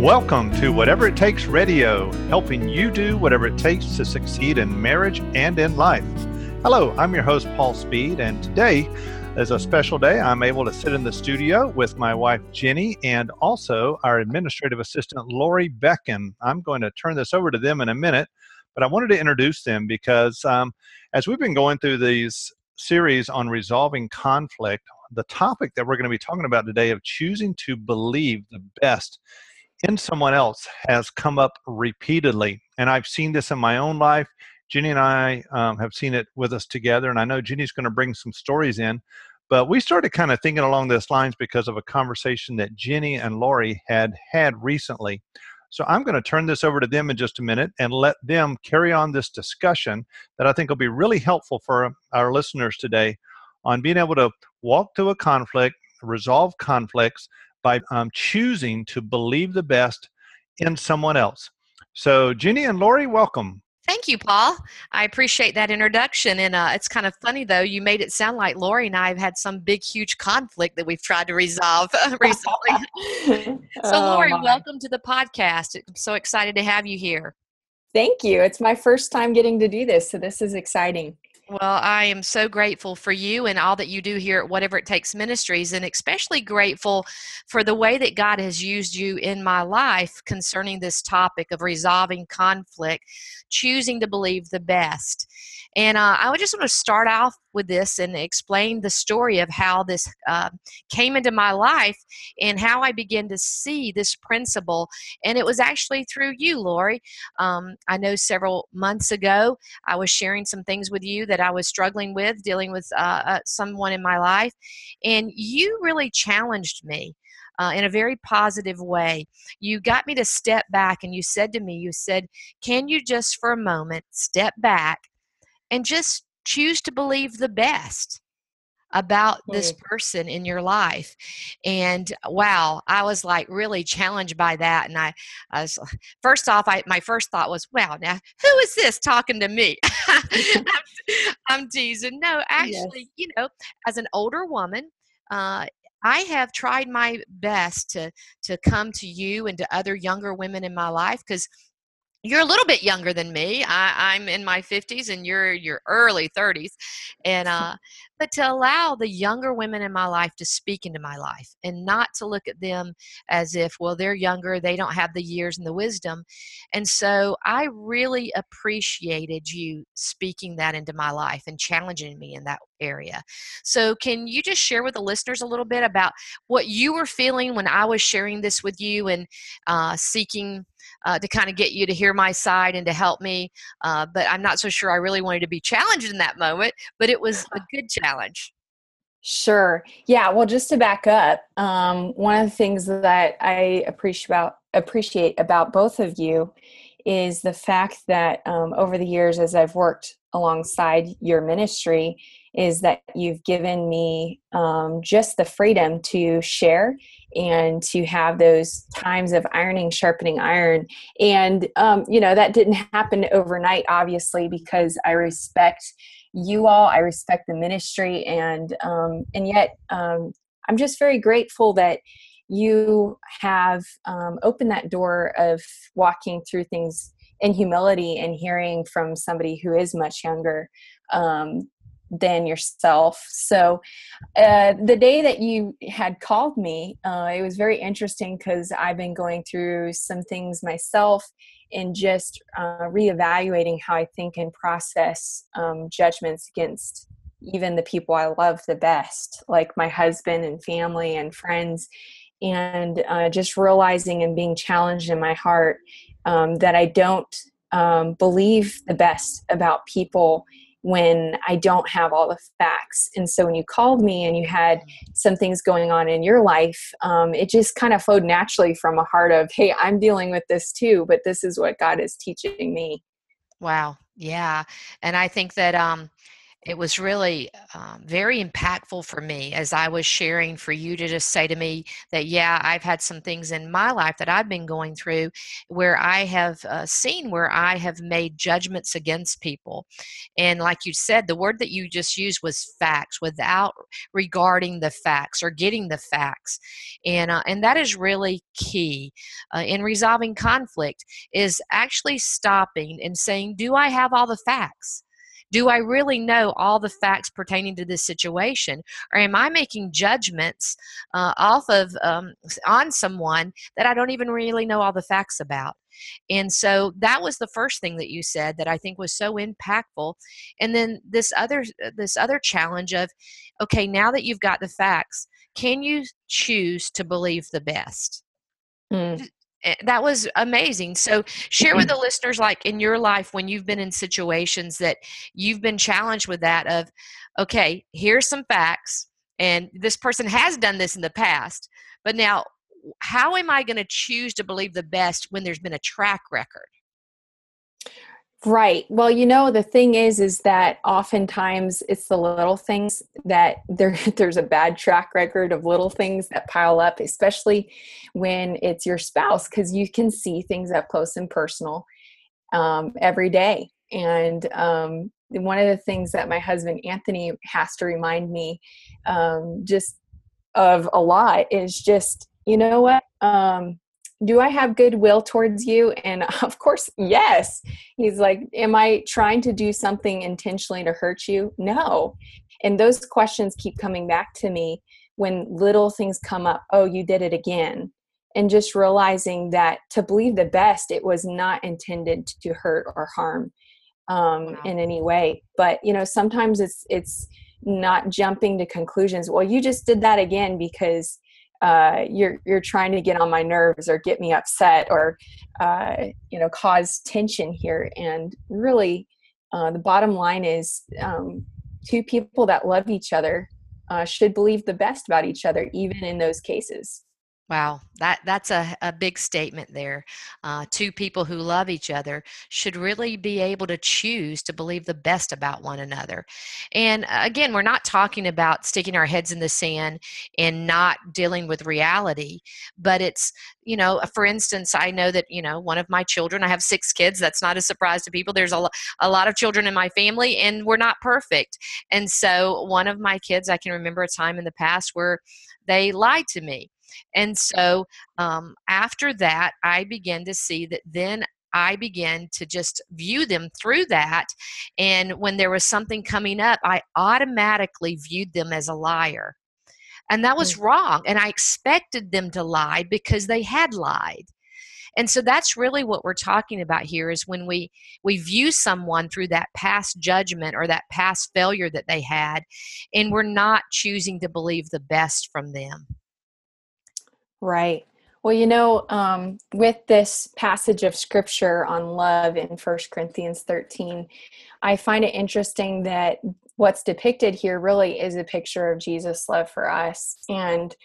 Welcome to Whatever It Takes Radio, helping you do whatever it takes to succeed in marriage and in life. Hello, I'm your host, Paul Speed, and today is a special day. I'm able to sit in the studio with my wife, Jenny, and also our administrative assistant, Lori Becken. I'm going to turn this over to them in a minute, but I wanted to introduce them because um, as we've been going through these series on resolving conflict, the topic that we're going to be talking about today of choosing to believe the best in someone else has come up repeatedly. And I've seen this in my own life. Jenny and I um, have seen it with us together. And I know Jenny's going to bring some stories in. But we started kind of thinking along those lines because of a conversation that Jenny and Lori had had recently. So I'm going to turn this over to them in just a minute and let them carry on this discussion that I think will be really helpful for our listeners today on being able to walk through a conflict, resolve conflicts, by um, choosing to believe the best in someone else. So, Jenny and Lori, welcome. Thank you, Paul. I appreciate that introduction. And uh, it's kind of funny, though, you made it sound like Lori and I have had some big, huge conflict that we've tried to resolve recently. so, oh, Lori, my. welcome to the podcast. I'm so excited to have you here. Thank you. It's my first time getting to do this, so this is exciting. Well, I am so grateful for you and all that you do here at Whatever It Takes Ministries, and especially grateful for the way that God has used you in my life concerning this topic of resolving conflict, choosing to believe the best. And uh, I just want to start off with this and explain the story of how this uh, came into my life and how I began to see this principle. And it was actually through you, Lori. Um, I know several months ago I was sharing some things with you that I was struggling with, dealing with uh, uh someone in my life, and you really challenged me. Uh, in a very positive way. You got me to step back and you said to me, You said, Can you just for a moment step back and just choose to believe the best about this person in your life and wow i was like really challenged by that and i, I was first off I, my first thought was wow now who is this talking to me? I'm, I'm, teasing. No actually yes. you know as an older woman uh, I have tried my best to to come to you and to other younger women in my life because you're a little bit younger than me. I, am in my 50s and you're your early 30s. And uh, but to allow the younger women in my life to speak into my life and not to look at them as if, well, they're younger, they don't have the years and the wisdom. And so I really appreciated you speaking that into my life and challenging me in that area. So, can you just share with the listeners a little bit about what you were feeling when I was sharing this with you and uh, seeking uh, to kind of get you to hear my side and to help me. Uh, but I'm not so sure I really wanted to be challenged in that moment, but it was a good challenge. Sure. Yeah. Well, just to back up, um, one of the things that I appreciate about appreciate about both of you is the fact that um, over the years, as I've worked alongside your ministry, is that you've given me um, just the freedom to share and to have those times of ironing sharpening iron. And um, you know that didn't happen overnight obviously because i respect you all i respect the ministry and um, and yet um, i'm just very grateful that you have um, opened that door of walking through things in humility and hearing from somebody who is much younger. Um, than yourself. So, uh, the day that you had called me, uh, it was very interesting because I've been going through some things myself and just uh, reevaluating how I think and process um, judgments against even the people I love the best, like my husband and family and friends. And uh, just realizing and being challenged in my heart um, that I don't um, believe the best about people when I don't have all the facts. And so when you called me and you had some things going on in your life, um, it just kind of flowed naturally from a heart of, hey, I'm dealing with this too, but this is what God is teaching me. Wow. Yeah. And I think that, um, it was really um, very impactful for me as I was sharing for you to just say to me that, yeah, I've had some things in my life that I've been going through where I have uh, seen where I have made judgments against people. And like you said, the word that you just used was facts without regarding the facts or getting the facts. And, uh, and that is really key uh, in resolving conflict is actually stopping and saying, do I have all the facts? Do I really know all the facts pertaining to this situation, or am I making judgments uh, off of um, on someone that I don't even really know all the facts about? And so that was the first thing that you said that I think was so impactful. And then this other this other challenge of, okay, now that you've got the facts, can you choose to believe the best? Mm. Eh, that was amazing. So, share with the listeners, like in your life, when you've been in situations that you've been challenged with that of, okay, here's some facts, and this person has done this in the past, but now, how am I going to choose to believe the best when there's been a track record? Right. Well, you know, the thing is, is that oftentimes it's the little things that there, there's a bad track record of little things that pile up, especially when it's your spouse, because you can see things up close and personal um, every day. And um, one of the things that my husband Anthony has to remind me um, just of a lot is just, you know what? Um, do I have goodwill towards you? And of course, yes. He's like, Am I trying to do something intentionally to hurt you? No. And those questions keep coming back to me when little things come up. Oh, you did it again. And just realizing that to believe the best, it was not intended to hurt or harm um, wow. in any way. But you know, sometimes it's it's not jumping to conclusions. Well, you just did that again because uh, you're you're trying to get on my nerves or get me upset or uh, you know cause tension here. And really uh, the bottom line is um, two people that love each other uh, should believe the best about each other even in those cases Wow, that that's a, a big statement there. Uh, two people who love each other should really be able to choose to believe the best about one another. And uh, again, we're not talking about sticking our heads in the sand and not dealing with reality, but it's you know, for instance, I know that you know one of my children. I have six kids. That's not a surprise to people. There's a, a lot of children in my family, and we're not perfect. And so, one of my kids, I can remember a time in the past where they lied to me and so um, after that, I began to see that then I began to just view them through that. And when there was something coming up, I automatically viewed them as a liar. And that was mm. wrong. And I expected them to lie because they had lied. And so that's really what we're talking about here is when we we view someone through that past judgment or that past failure that they had and we're not choosing to believe the best from them. Right. Well, you know, um, with this passage of scripture on love in First Corinthians 13, I find it interesting that what's depicted here really is a picture of Jesus' love for us. And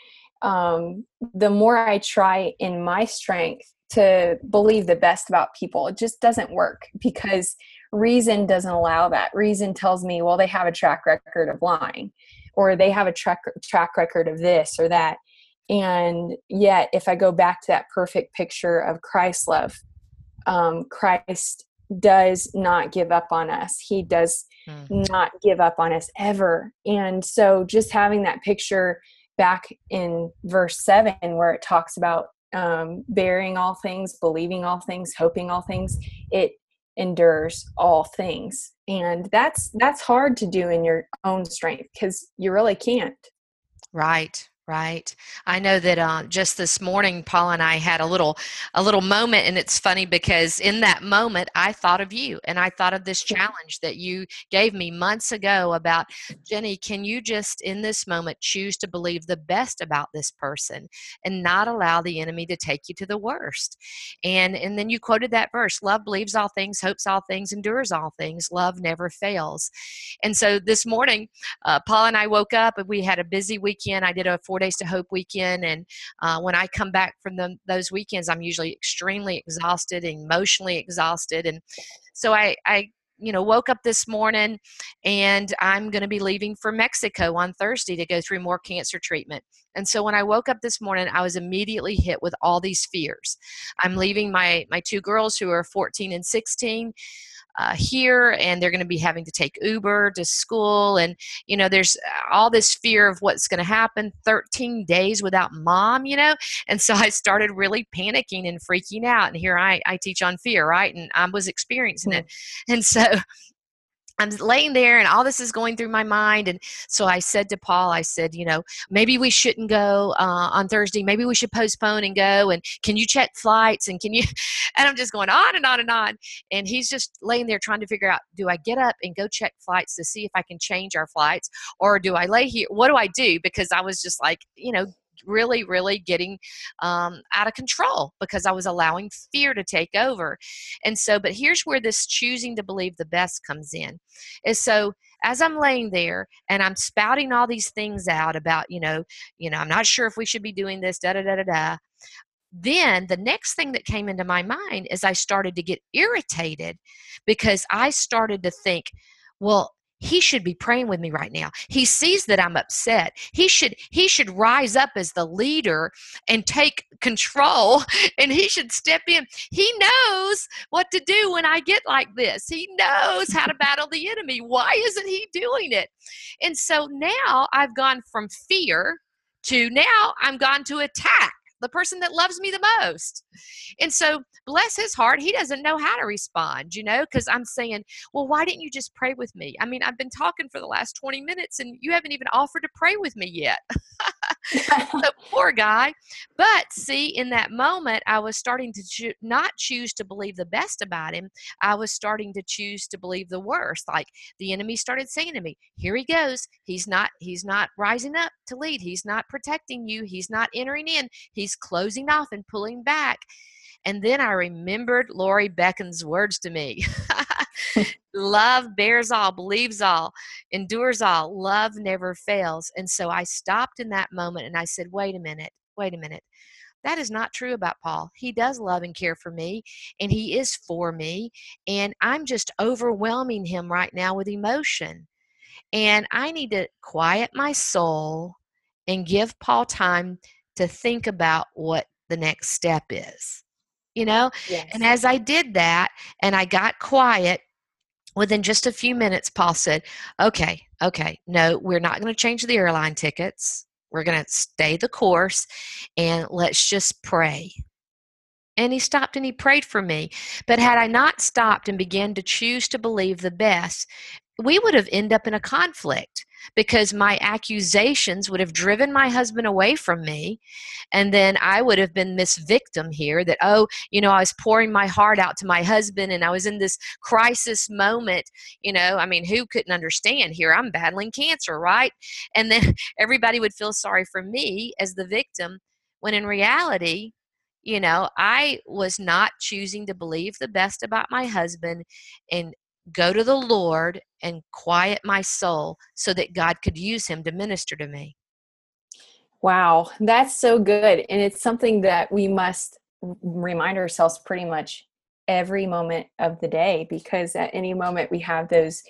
um, the more I try in my strength to believe the best about people, it just doesn't work because reason doesn't allow that. Reason tells me, well, they have a track record of lying, or they have a track track record of this or that and yet if i go back to that perfect picture of christ's love um, christ does not give up on us. He does mm. not give up on us ever. And so just having that picture back in verse 7 where it talks about um, bearing all things believing all things hoping all things it endures all things. And that's that's hard to do in your own strength because you really can't. Right Right. I know that uh, just this morning, Paul and I had a little a little moment, and it's funny because in that moment, I thought of you, and I thought of this challenge that you gave me months ago about Jenny. Can you just in this moment choose to believe the best about this person and not allow the enemy to take you to the worst? And and then you quoted that verse: "Love believes all things, hopes all things, endures all things. Love never fails." And so this morning, uh, Paul and I woke up, and we had a busy weekend. I did a four days to hope weekend and uh, when i come back from those weekends i'm usually extremely exhausted emotionally exhausted and so i, I you know, woke up this morning and I'm going to be leaving for Mexico on Thursday to go through more cancer treatment. And so when I woke up this morning, I was immediately hit with all these fears. I'm leaving my my two girls who are 14 and 16 uh, here and they're going to be having to take uber to school and you know there's all this fear of what's going to happen 13 days without mom you know? And so i started really panicking and freaking out and here i, I teach on fear right? And i was experiencing mm-hmm. it and so I'm laying there and all this is going through my mind. And so I said to Paul, I said, you know, maybe we shouldn't go uh, on Thursday. Maybe we should postpone and go. And can you check flights? And can you, and I'm just going on and on and on. And he's just laying there trying to figure out, do I get up and go check flights to see if I can change our flights? Or do I lay here? What do I do? Because I was just like, you know, really, really getting um, out of control because I was allowing fear to take over. And so, but here's where this choosing to believe the best comes in. Is so as I'm laying there and I'm spouting all these things out about, you know, you know, I'm not sure if we should be doing this, da da da da da. Then the next thing that came into my mind is I started to get irritated because I started to think, well, he should be praying with me right now. He sees that i'm upset. He should he should rise up as the leader and take control and he should step in. He knows what to do when i get like this. He knows how to battle the enemy. Why isn't he doing it? And so now i've gone from fear to now i'm gone to attack the person that loves me the most. And so, bless his heart, he doesn't know how to respond, you know, because I'm saying, well, why didn't you just pray with me? I mean, I've been talking for the last 20 minutes and you haven't even offered to pray with me yet. so, poor guy. But see, in that moment, I was starting to cho- not choose to believe the best about him. I was starting to choose to believe the worst. Like the enemy started saying to me, here he goes. He's not, he's not rising up to lead. He's not protecting you. He's not entering in. He's closing off and pulling back. And then I remembered Lori Beckon's words to me Love bears all, believes all, endures all. Love never fails. And so I stopped in that moment and I said, wait a minute, wait a minute. That is not true about Paul. He does love and care for me, and he is for me. And I'm just overwhelming him right now with emotion. And I need to quiet my soul and give Paul time to think about what the next step is you know yes. and as i did that and i got quiet within just a few minutes paul said okay okay no we're not going to change the airline tickets. We're going to stay the course and let's just pray. And he stopped and he prayed for me. But had i not stopped and began to choose to believe the best we would have ended up in a conflict because my accusations would have driven my husband away from me and then i would have been this victim here that oh you know i was pouring my heart out to my husband and i was in this crisis moment you know? I mean who couldn't understand? Here i'm battling cancer right? And then everybody would feel sorry for me as the victim when in reality you know i was not choosing to believe the best about my husband and go to the Lord and quiet my soul so that God could use him to minister to me. Wow, that's so good. And it's something that we must remind ourselves pretty much every moment of the day because at any moment we have those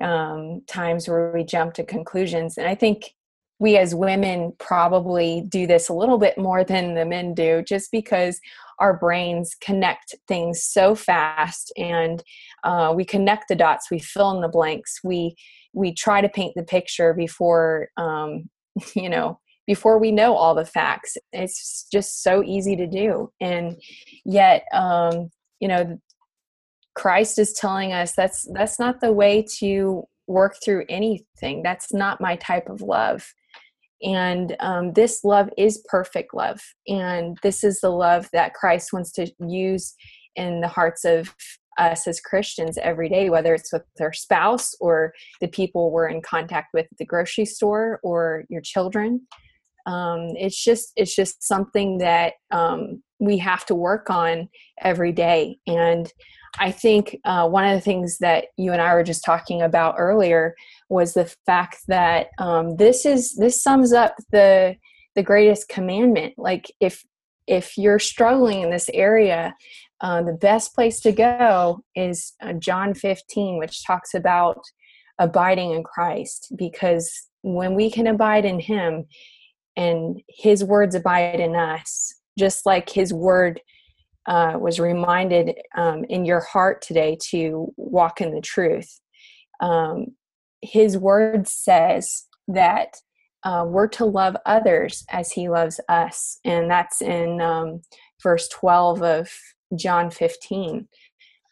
um, times where we jump to conclusions. And I think we as women probably do this a little bit more than the men do just because our brains connect things so fast and uh, we connect the dots we fill in the blanks we we try to paint the picture before um, you know before we know all the facts. It's just so easy to do. And yet um, you know christ is telling us that's that's not the way to work through anything. That's not my type of love and um, this love is perfect love. And this is the love that Christ wants to use in the hearts of us as Christians every day, whether it's with their spouse or the people we're in contact with at the grocery store or your children. Um, it's just it's just something that um, we have to work on every day. And I think uh, one of the things that you and I were just talking about earlier was the fact that um, this is this sums up the the greatest commandment. Like if if you're struggling in this area, uh, the best place to go is uh, John 15, which talks about abiding in Christ. Because when we can abide in Him and His words abide in us, just like His word uh, was reminded um, in your heart today to walk in the truth. Um, his word says that uh, we're to love others as he loves us. And that's in um, verse 12 of John 15,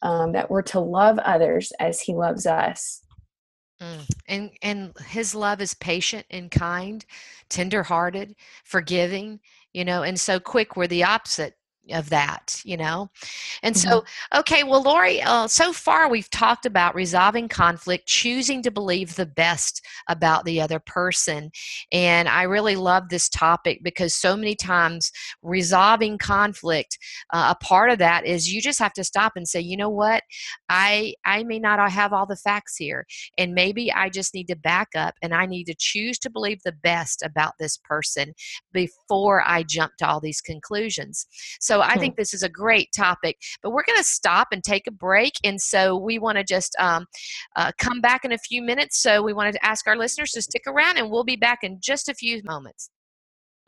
um, that we're to love others as he loves us. Mm. And and his love is patient and kind, tenderhearted, forgiving, you know, and so quick we're the opposite of that you know? And mm-hmm. so okay well lori uh, so far we've talked about resolving conflict choosing to believe the best about the other person and i really love this topic because so many times resolving conflict uh, a part of that is you just have to stop and say you know what? I i may not have all the facts here and maybe i just need to back up and i need to choose to believe the best about this person before i jump to all these conclusions. So I hmm. think this is a great topic. But we're going to stop and take a break. And so we want to just um, uh, come back in a few minutes. So we wanted to ask our listeners to stick around, and we'll be back in just a few moments.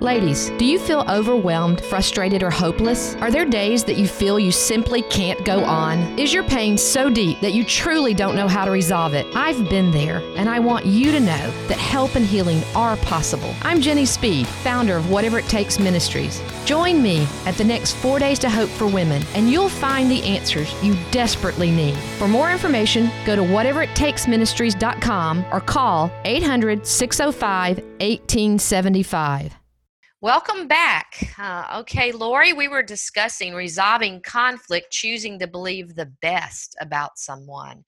Ladies, do you feel overwhelmed, frustrated, or hopeless? Are there days that you feel you simply can't go on? Is your pain so deep that you truly don't know how to resolve it? I've been there, and I want you to know that help and healing are possible. I'm Jenny Speed, founder of Whatever It Takes Ministries. Join me at the next four days to hope for women, and you'll find the answers you desperately need. For more information, go to whateverittakesministries.com or call 800 605 1875. Welcome back. Uh, okay, Lori, we were discussing resolving conflict, choosing to believe the best about someone.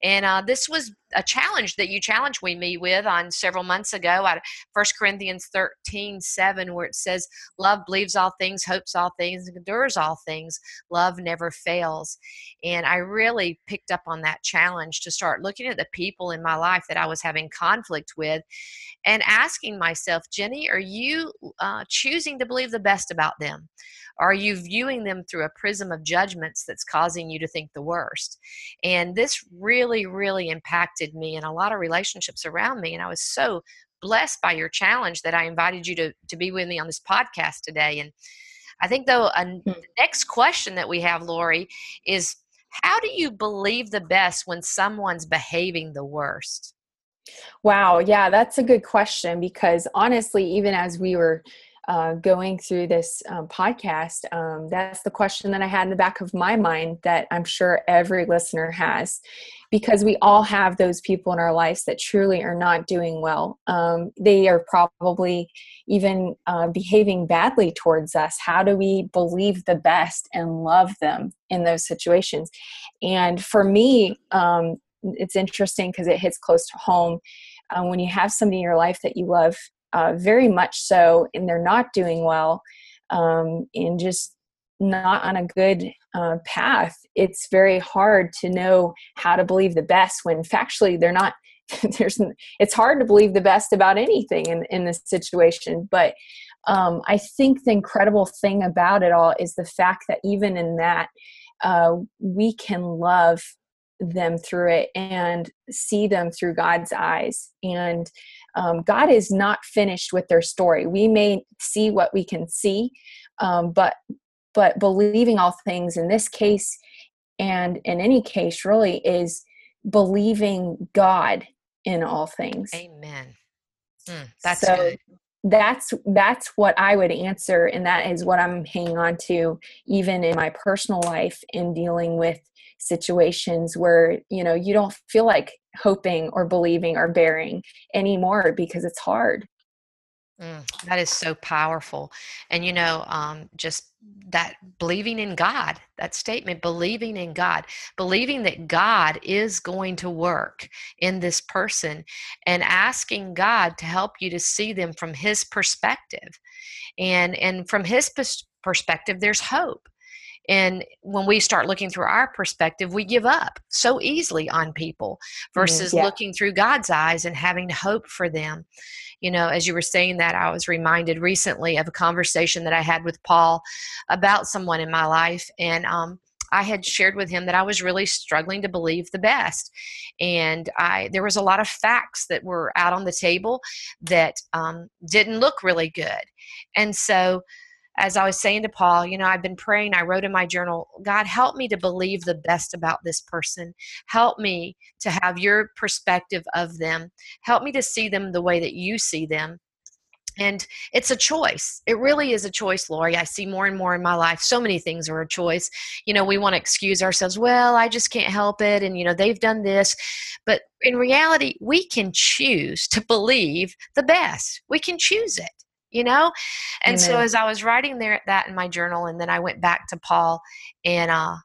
And uh, this was a challenge that you challenged me with on several months ago at 1 Corinthians 13 7, where it says, Love believes all things, hopes all things, endures all things. Love never fails. And I really picked up on that challenge to start looking at the people in my life that I was having conflict with and asking myself, Jenny, are you uh, choosing to believe the best about them? Are you viewing them through a prism of judgments that's causing you to think the worst? And this really, really impacted me and a lot of relationships around me. And I was so blessed by your challenge that I invited you to, to be with me on this podcast today. And I think, though, a, hmm. the next question that we have, Lori, is how do you believe the best when someone's behaving the worst? Wow, yeah, that's a good question because honestly, even as we were uh, going through this um, podcast, um, that's the question that I had in the back of my mind that I'm sure every listener has, because we all have those people in our lives that truly are not doing well. Um, they are probably even uh, behaving badly towards us. How do we believe the best and love them in those situations? And for me, um, it's interesting because it hits close to home. Um, when you have somebody in your life that you love uh, very much so, and they're not doing well, um, and just not on a good uh, path, it's very hard to know how to believe the best when factually they're not. there's it's hard to believe the best about anything in in this situation, but um, I think the incredible thing about it all is the fact that even in that, uh, we can love them through it and see them through God's eyes. And um, God is not finished with their story. We may see what we can see, um, but but believing all things in this case and in any case really is believing God in all things. Amen. Mm, that's so, good that's that's what i would answer and that is what i'm hanging on to even in my personal life in dealing with situations where you know you don't feel like hoping or believing or bearing anymore because it's hard. Mm, that is so powerful. And you know um, just that believing in god that statement believing in god believing that god is going to work in this person and asking god to help you to see them from his perspective. And and from his perspective there's hope and when we start looking through our perspective we give up so easily on people mm-hmm. versus yeah. looking through god's eyes and having hope for them you know as you were saying that i was reminded recently of a conversation that i had with paul about someone in my life and um, I had shared with him that I was really struggling to believe the best, and I there was a lot of facts that were out on the table that um, didn't look really good, and so as I was saying to Paul, you know, I've been praying. I wrote in my journal, God, help me to believe the best about this person. Help me to have your perspective of them. Help me to see them the way that you see them. And it's a choice. It really is a choice, Lori. I see more and more in my life. So many things are a choice. You know, we want to excuse ourselves. Well, I just can't help it. And, you know, they've done this. But in reality, we can choose to believe the best. We can choose it you know? And Amen. so as i was writing there that in my journal and then i went back to paul and uh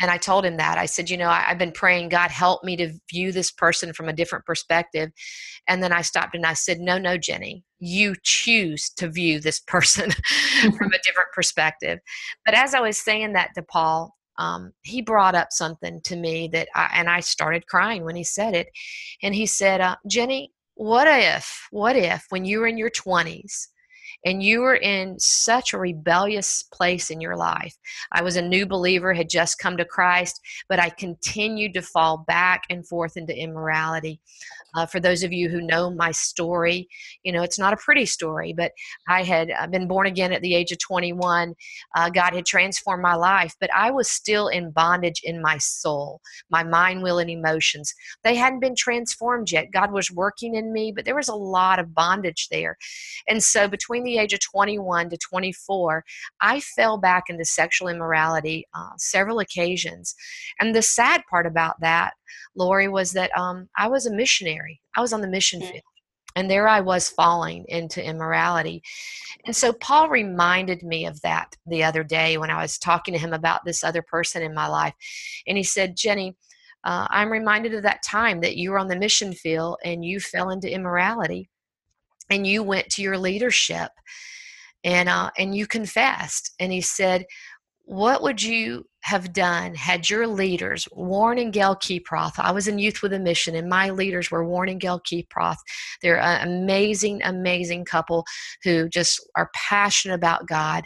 and i told him that. I said you know I, have been praying god help me to view this person from a different perspective. And then i stopped and i said no no jenny. You choose to view this person from a different perspective. But as i was saying that to paul um, he brought up something to me that I, and i started crying when he said it. And he said uh, jenny what if what if when you were in your 20s and you were in such a rebellious place in your life. I was a new believer, had just come to Christ, but I continued to fall back and forth into immorality. Uh, for those of you who know my story, you know, it's not a pretty story, but I had uh, been born again at the age of 21. Uh, God had transformed my life, but I was still in bondage in my soul, my mind, will, and emotions. They hadn't been transformed yet. God was working in me, but there was a lot of bondage there. And so between the age of 21 to 24, I fell back into sexual immorality uh, several occasions. And the sad part about that Lori, was that um, I was a missionary. I was on the mission mm-hmm. field. And there I was falling into immorality. And so Paul reminded me of that the other day when I was talking to him about this other person in my life. And he said, Jenny, uh, I'm reminded of that time that you were on the mission field and you fell into immorality and you went to your leadership and uh, and you confessed and he said what would you have done had your leaders, Warren and Gail Keeproth, I was in Youth with a Mission, and my leaders were Warren and Gail Keeproth. They're an amazing, amazing couple who just are passionate about God,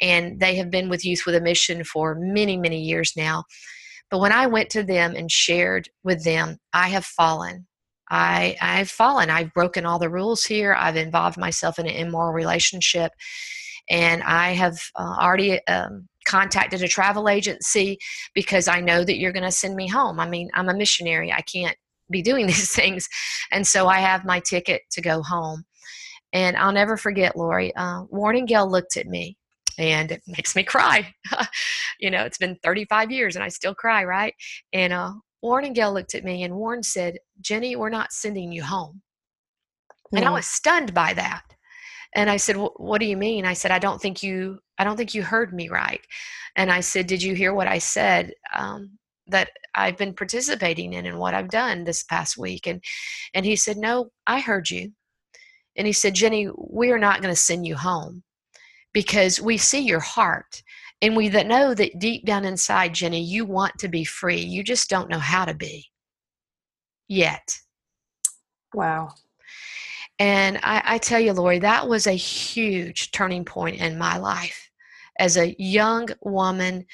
and they have been with Youth with a Mission for many, many years now. But when I went to them and shared with them, I have fallen. I, I've fallen. I've broken all the rules here. I've involved myself in an immoral relationship and I have uh, already um, contacted a travel agency because I know that you're going to send me home. I mean, I'm a missionary. I can't be doing these things. And so I have my ticket to go home. And I'll never forget, Lori, uh, Gail looked at me and it makes me cry. you know, it's been 35 years and I still cry, right? And uh, Warren and Gail looked at me and Warren said, Jenny, we're not sending you home. And I was stunned by that. And I said, "What do you mean?" I said, "I don't think you, I don't think you heard me right." And I said, "Did you hear what I said?" Um, that I've been participating in and what I've done this past week. And and he said, No, I heard you. And he said, Jenny, we are not going to send you home because we see your heart. And we that know that deep down inside, Jenny, you want to be free. You just don't know how to be yet. Wow. And I, I tell you, Lori, that was a huge turning point in my life as a young woman,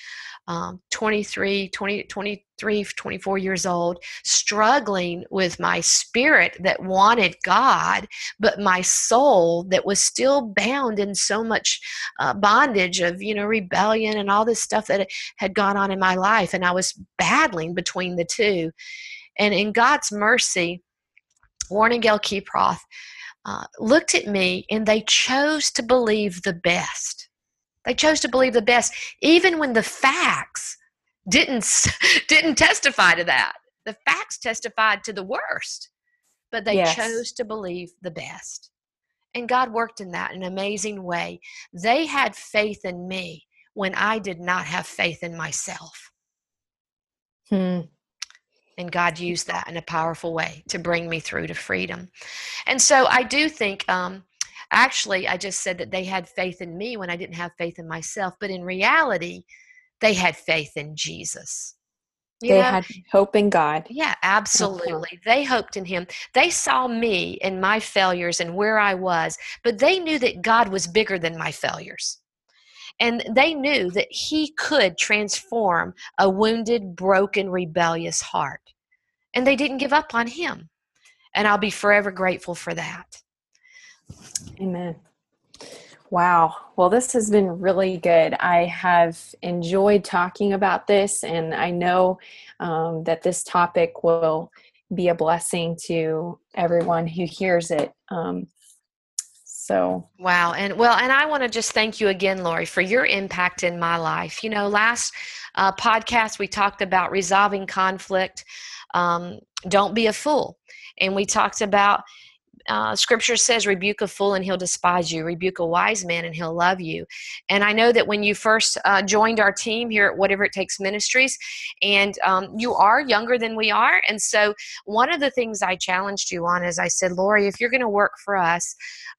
um, 23, 20, 23, 24 years old, struggling with my spirit that wanted God, but my soul that was still bound in so much uh, bondage of, you know, rebellion and all this stuff that had gone on in my life. And I was battling between the two. And in God's mercy, Warren and Gail Keeproth uh, looked at me and they chose to believe the best. They chose to believe the best, even when the facts didn't didn't testify to that. The facts testified to the worst, but they yes. chose to believe the best. And God worked in that in an amazing way. They had faith in me when I did not have faith in myself. Hmm. And God used that in a powerful way to bring me through to freedom. And so I do think, um, actually, I just said that they had faith in me when I didn't have faith in myself. But in reality, they had faith in Jesus. You they know? had hope in God. Jesus. You they know? had hope in God. Yeah, uh-huh. absolutely. They hoped in Him. They saw me and my failures and where I was, but they knew that God was bigger than my failures. And they knew that He could transform a wounded, broken, rebellious heart. And they didn't give up on Him. And I'll be forever grateful for that. Amen. Wow. Well, this has been really good. I have enjoyed talking about this, and I know um, that this topic will be a blessing to everyone who hears it. Um, so, wow. And well, and I want to just thank you again, Lori, for your impact in my life. You know, last uh, podcast we talked about resolving conflict. Um, don't be a fool. And we talked about uh, scripture says, rebuke a fool and he'll despise you, rebuke a wise man and he'll love you. And I know that when you first uh, joined our team here at Whatever It Takes Ministries, and um, you are younger than we are. And so, one of the things I challenged you on is I said, Lori, if you're going to work for us,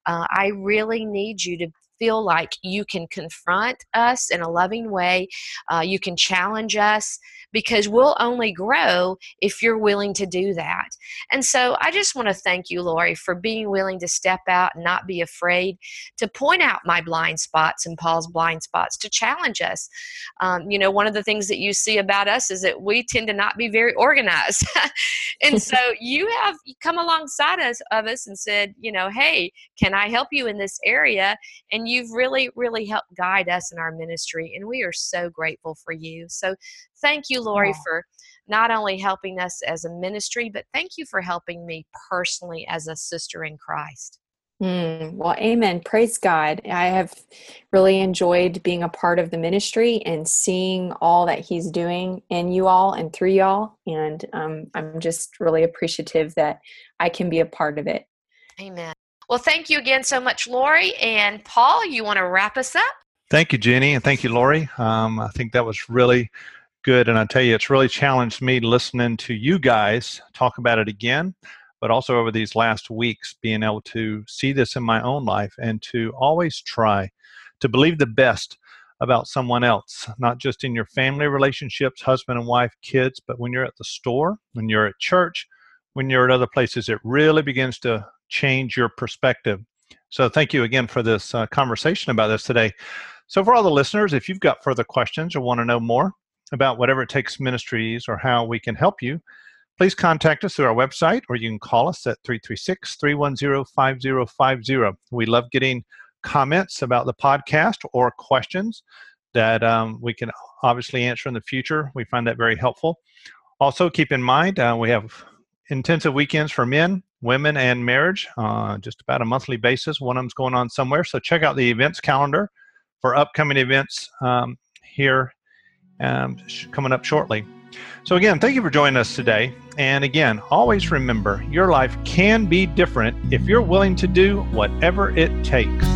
uh, I really need you to feel like you can confront us in a loving way. Uh, you can challenge us because we'll only grow if you're willing to do that. And so I just want to thank you, Lori, for being willing to step out and not be afraid to point out my blind spots and Paul's blind spots to challenge us. Um, you know, one of the things that you see about us is that we tend to not be very organized. and so you have come alongside us of us and said, you know, hey, can I help you in this area? And you've really, really helped guide us in our ministry. And we are so grateful for you. So thank you, Lori, oh. for not only helping us as a ministry, but thank you for helping me personally as a sister in Christ. Mm, well, amen. Praise God. I have really enjoyed being a part of the ministry and seeing all that He's doing in you all and through y'all. And um, I'm just really appreciative that I can be a part of it. Amen. Well, thank you again so much, Lori. And Paul, you want to wrap us up? Thank you, Jenny, and thank you, Lori. Um, I think that was really good. And I tell you, it's really challenged me listening to you guys talk about it again, but also over these last weeks, being able to see this in my own life and to always try to believe the best about someone else, not just in your family relationships, husband and wife, kids, but when you're at the store, when you're at church, when you're at other places, it really begins to change your perspective. So, thank you again for this uh, conversation about this today. So, for all the listeners, if you've got further questions or want to know more, about whatever it takes ministries or how we can help you, please contact us through our website or you can call us at 336 310 5050. We love getting comments about the podcast or questions that um, we can obviously answer in the future. We find that very helpful. Also, keep in mind uh, we have intensive weekends for men, women, and marriage, uh, just about a monthly basis. One of them's going on somewhere. So check out the events calendar for upcoming events um, here um, coming up shortly. So, again, thank you for joining us today. And again, always remember your life can be different if you're willing to do whatever it takes.